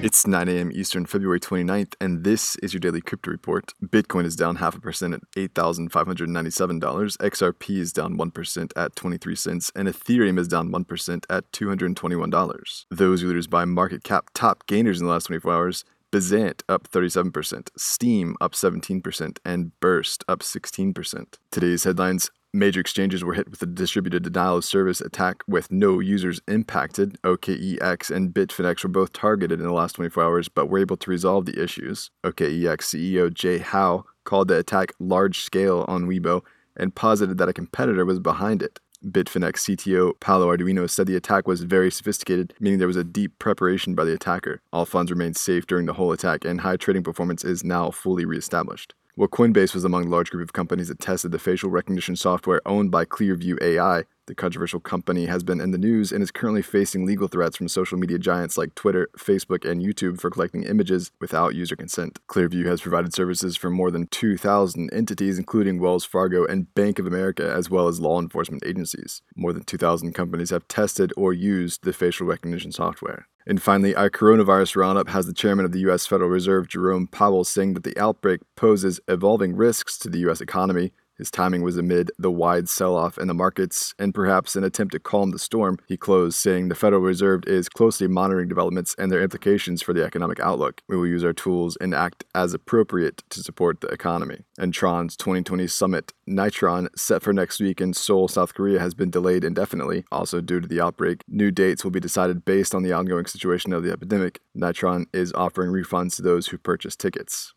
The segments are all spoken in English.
It's 9 a.m. Eastern, February 29th, and this is your daily crypto report. Bitcoin is down half a percent at $8,597. XRP is down 1% at 23 cents, and Ethereum is down 1% at $221. Those leaders by market cap top gainers in the last 24 hours Bizant up 37%, Steem up 17%, and Burst up 16%. Today's headlines Major exchanges were hit with a distributed denial of service attack with no users impacted. OKEX and Bitfinex were both targeted in the last 24 hours, but were able to resolve the issues. OKEX CEO Jay Hao called the attack large scale on Weibo and posited that a competitor was behind it. Bitfinex CTO Paolo Ardoino said the attack was very sophisticated, meaning there was a deep preparation by the attacker. All funds remained safe during the whole attack, and high trading performance is now fully reestablished. Well, Coinbase was among the large group of companies that tested the facial recognition software owned by Clearview AI. The controversial company has been in the news and is currently facing legal threats from social media giants like Twitter, Facebook, and YouTube for collecting images without user consent. Clearview has provided services for more than 2,000 entities, including Wells Fargo and Bank of America, as well as law enforcement agencies. More than 2,000 companies have tested or used the facial recognition software. And finally, our coronavirus roundup has the chairman of the U.S. Federal Reserve, Jerome Powell, saying that the outbreak poses evolving risks to the U.S. economy his timing was amid the wide sell off in the markets, and perhaps an attempt to calm the storm, he closed, saying the Federal Reserve is closely monitoring developments and their implications for the economic outlook. We will use our tools and act as appropriate to support the economy. And Tron's 2020 summit, Nitron, set for next week in Seoul, South Korea, has been delayed indefinitely, also due to the outbreak. New dates will be decided based on the ongoing situation of the epidemic. Nitron is offering refunds to those who purchase tickets.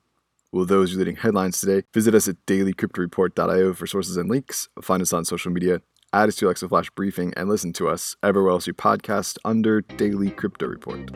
Well, those leading headlines today. Visit us at dailycryptoreport.io for sources and links. Find us on social media, add us to Alexa Flash Briefing, and listen to us everywhere else you podcast under Daily Crypto Report.